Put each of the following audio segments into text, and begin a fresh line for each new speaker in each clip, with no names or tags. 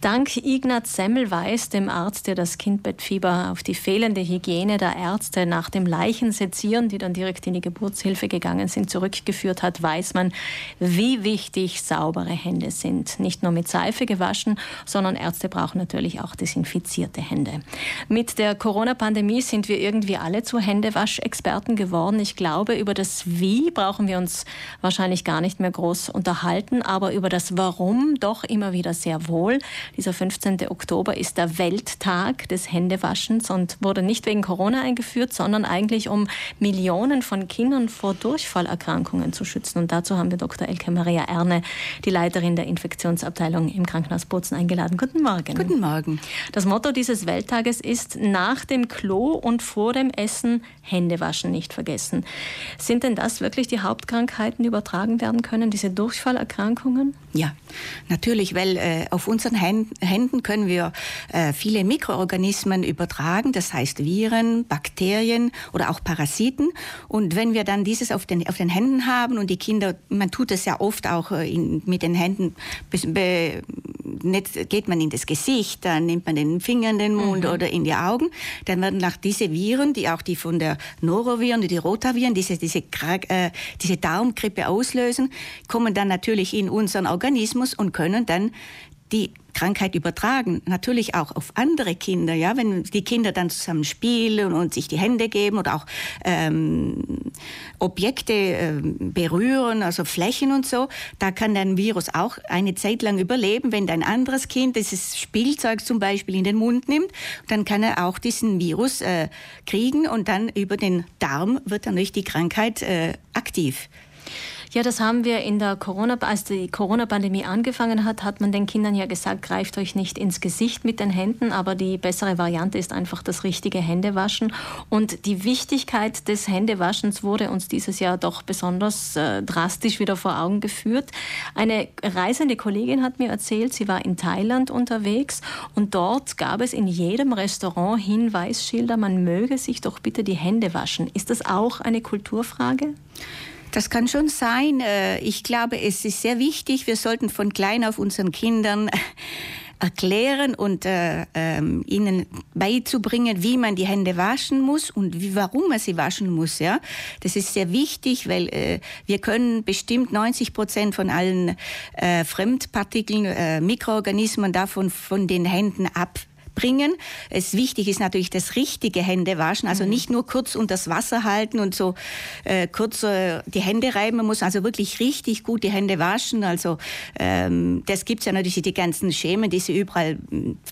Dank Ignaz Semmelweis, dem Arzt, der das Kindbettfieber auf die fehlende Hygiene der Ärzte nach dem Leichensezieren, die dann direkt in die Geburtshilfe gegangen sind, zurückgeführt hat, weiß man, wie wichtig saubere Hände sind. Nicht nur mit Seife gewaschen, sondern Ärzte brauchen natürlich auch desinfizierte Hände. Mit der Corona-Pandemie sind wir irgendwie alle zu Händewaschexperten geworden. Ich glaube, über das Wie brauchen wir uns wahrscheinlich gar nicht mehr groß unterhalten, aber über das Warum doch immer wieder sehr wohl. Dieser 15. Oktober ist der Welttag des Händewaschens und wurde nicht wegen Corona eingeführt, sondern eigentlich um Millionen von Kindern vor Durchfallerkrankungen zu schützen. Und dazu haben wir Dr. Elke Maria Erne, die Leiterin der Infektionsabteilung im Krankenhaus Bozen, eingeladen. Guten Morgen.
Guten Morgen.
Das Motto dieses Welttages ist nach dem Klo und vor dem Essen Hände waschen nicht vergessen. Sind denn das wirklich die Hauptkrankheiten, die übertragen werden können, diese Durchfallerkrankungen?
Ja, natürlich, weil äh, auf unseren Händen können wir äh, viele Mikroorganismen übertragen, das heißt Viren, Bakterien oder auch Parasiten. Und wenn wir dann dieses auf den, auf den Händen haben und die Kinder, man tut es ja oft auch äh, in, mit den Händen, be, be, geht man in das Gesicht, dann nimmt man den Finger in den Mund mhm. oder in die Augen, dann werden nach diese Viren, die auch die von der Noroviren, die Rotaviren, diese, diese, äh, diese Darmgrippe auslösen, kommen dann natürlich in unseren Organismus und können dann die Krankheit übertragen, natürlich auch auf andere Kinder. Ja, wenn die Kinder dann zusammen spielen und sich die Hände geben oder auch ähm, Objekte äh, berühren, also Flächen und so, da kann ein Virus auch eine Zeit lang überleben. Wenn ein anderes Kind dieses Spielzeug zum Beispiel in den Mund nimmt, dann kann er auch diesen Virus äh, kriegen und dann über den Darm wird dann durch die Krankheit äh, aktiv.
Ja, das haben wir in der Corona, als die Corona-Pandemie angefangen hat, hat man den Kindern ja gesagt, greift euch nicht ins Gesicht mit den Händen, aber die bessere Variante ist einfach das richtige Händewaschen. Und die Wichtigkeit des Händewaschens wurde uns dieses Jahr doch besonders äh, drastisch wieder vor Augen geführt. Eine reisende Kollegin hat mir erzählt, sie war in Thailand unterwegs und dort gab es in jedem Restaurant Hinweisschilder, man möge sich doch bitte die Hände waschen. Ist das auch eine Kulturfrage?
Das kann schon sein. Äh, ich glaube, es ist sehr wichtig. Wir sollten von klein auf unseren Kindern erklären und äh, ähm, ihnen beizubringen, wie man die Hände waschen muss und wie, warum man sie waschen muss. Ja, das ist sehr wichtig, weil äh, wir können bestimmt 90 Prozent von allen äh, Fremdpartikeln, äh, Mikroorganismen davon von den Händen ab bringen. Es wichtig ist natürlich das richtige Händewaschen, also mhm. nicht nur kurz unter das Wasser halten und so äh, kurz äh, die Hände reiben. Man muss also wirklich richtig gut die Hände waschen. Also ähm, das gibt's ja natürlich die ganzen Schemen, die Sie überall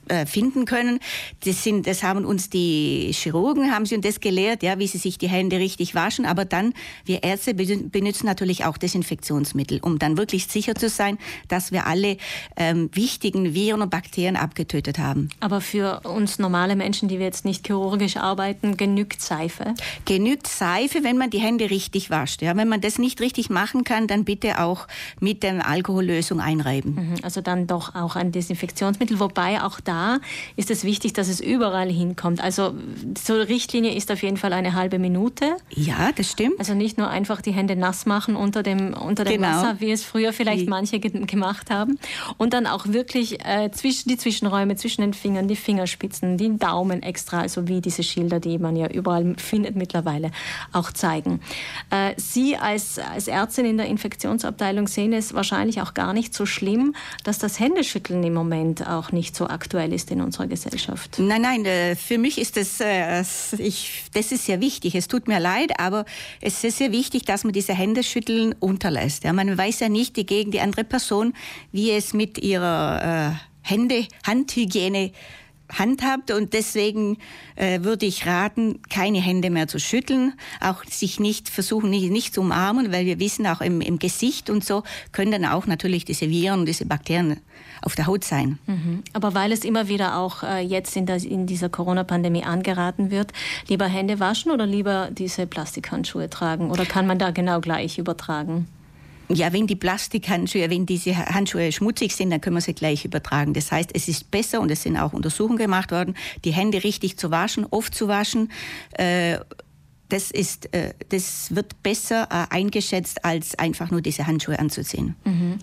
äh, finden können. Das sind, das haben uns die Chirurgen haben sie uns das gelehrt, ja, wie sie sich die Hände richtig waschen. Aber dann wir Ärzte benutzen natürlich auch Desinfektionsmittel, um dann wirklich sicher zu sein, dass wir alle ähm, wichtigen Viren und Bakterien abgetötet haben.
Aber für uns normale Menschen, die wir jetzt nicht chirurgisch arbeiten, genügt Seife?
Genügt Seife, wenn man die Hände richtig wascht. Ja, wenn man das nicht richtig machen kann, dann bitte auch mit der Alkohollösung einreiben.
Mhm, also dann doch auch ein Desinfektionsmittel. Wobei auch da ist es wichtig, dass es überall hinkommt. Also so eine Richtlinie ist auf jeden Fall eine halbe Minute.
Ja, das stimmt.
Also nicht nur einfach die Hände nass machen unter dem, unter dem genau. Wasser, wie es früher vielleicht manche gemacht haben. Und dann auch wirklich äh, zwischen die Zwischenräume, zwischen den Fingern, die Fingerspitzen, die Daumen extra, also wie diese Schilder, die man ja überall findet mittlerweile, auch zeigen. Äh, Sie als, als Ärztin in der Infektionsabteilung sehen es wahrscheinlich auch gar nicht so schlimm, dass das Händeschütteln im Moment auch nicht so aktuell ist in unserer Gesellschaft.
Nein, nein, äh, für mich ist das, äh, ich, das ist sehr wichtig. Es tut mir leid, aber es ist sehr wichtig, dass man diese Händeschütteln unterlässt. Ja, man weiß ja nicht gegen die andere Person, wie es mit ihrer Hände, Handhygiene handhabt und deswegen äh, würde ich raten, keine Hände mehr zu schütteln, auch sich nicht versuchen, nicht, nicht zu umarmen, weil wir wissen, auch im, im Gesicht und so können dann auch natürlich diese Viren und diese Bakterien auf der Haut sein.
Mhm. Aber weil es immer wieder auch äh, jetzt in, der, in dieser Corona-Pandemie angeraten wird, lieber Hände waschen oder lieber diese Plastikhandschuhe tragen? Oder kann man da genau gleich übertragen?
Ja, wenn die Plastikhandschuhe, wenn diese Handschuhe schmutzig sind, dann können wir sie gleich übertragen. Das heißt, es ist besser und es sind auch Untersuchungen gemacht worden, die Hände richtig zu waschen, oft zu waschen. Äh, das, ist, äh, das wird besser äh, eingeschätzt, als einfach nur diese Handschuhe anzuziehen.
Mhm.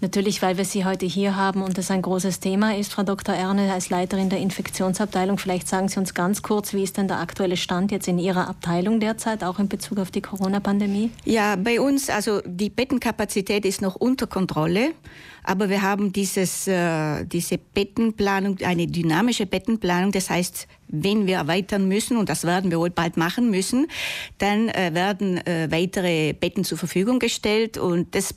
Natürlich, weil wir Sie heute hier haben und das ein großes Thema ist, Frau Dr. Erne, als Leiterin der Infektionsabteilung. Vielleicht sagen Sie uns ganz kurz, wie ist denn der aktuelle Stand jetzt in Ihrer Abteilung derzeit, auch in Bezug auf die Corona-Pandemie?
Ja, bei uns, also die Bettenkapazität ist noch unter Kontrolle. Aber wir haben dieses, äh, diese Bettenplanung, eine dynamische Bettenplanung. Das heißt, wenn wir erweitern müssen, und das werden wir wohl bald machen müssen, dann äh, werden äh, weitere Betten zur Verfügung gestellt und das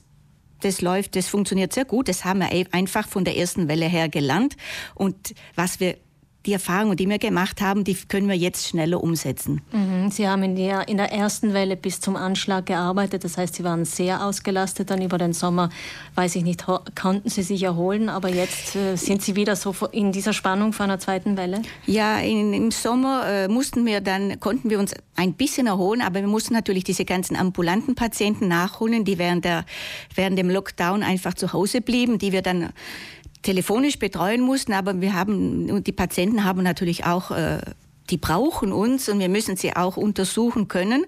das läuft, das funktioniert sehr gut. Das haben wir einfach von der ersten Welle her gelernt. Und was wir die Erfahrungen, die wir gemacht haben, die können wir jetzt schneller umsetzen.
Mhm. Sie haben in der, in der ersten Welle bis zum Anschlag gearbeitet. Das heißt, Sie waren sehr ausgelastet. Dann über den Sommer, weiß ich nicht, konnten Sie sich erholen. Aber jetzt äh, sind Sie wieder so in dieser Spannung vor einer zweiten Welle?
Ja, in, im Sommer äh, mussten wir dann, konnten wir uns ein bisschen erholen. Aber wir mussten natürlich diese ganzen ambulanten Patienten nachholen, die während, der, während dem Lockdown einfach zu Hause blieben, die wir dann telefonisch betreuen mussten, aber wir haben, und die Patienten haben natürlich auch äh, die brauchen uns und wir müssen sie auch untersuchen können.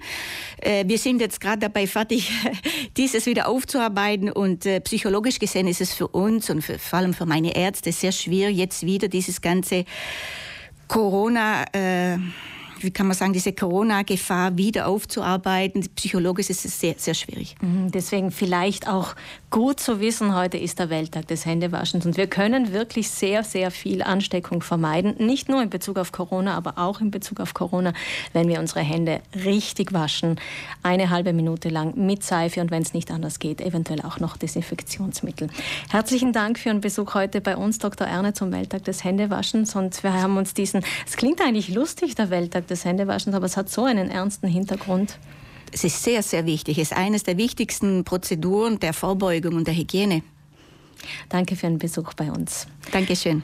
Äh, wir sind jetzt gerade dabei fertig, dieses wieder aufzuarbeiten und äh, psychologisch gesehen ist es für uns und für, vor allem für meine Ärzte sehr schwer, jetzt wieder dieses ganze Corona äh, wie kann man sagen, diese Corona-Gefahr wieder aufzuarbeiten. Psychologisch ist es sehr, sehr schwierig.
Mhm, deswegen vielleicht auch gut zu wissen, heute ist der Welttag des Händewaschens und wir können wirklich sehr, sehr viel Ansteckung vermeiden. Nicht nur in Bezug auf Corona, aber auch in Bezug auf Corona, wenn wir unsere Hände richtig waschen. Eine halbe Minute lang mit Seife und wenn es nicht anders geht, eventuell auch noch Desinfektionsmittel. Herzlichen Dank für Ihren Besuch heute bei uns, Dr. Erne, zum Welttag des Händewaschens. Und wir haben uns diesen, es klingt eigentlich lustig, der Welttag des Händewaschens, aber es hat so einen ernsten Hintergrund.
Es ist sehr, sehr wichtig. Es ist eines der wichtigsten Prozeduren der Vorbeugung und der Hygiene.
Danke für den Besuch bei uns.
Dankeschön.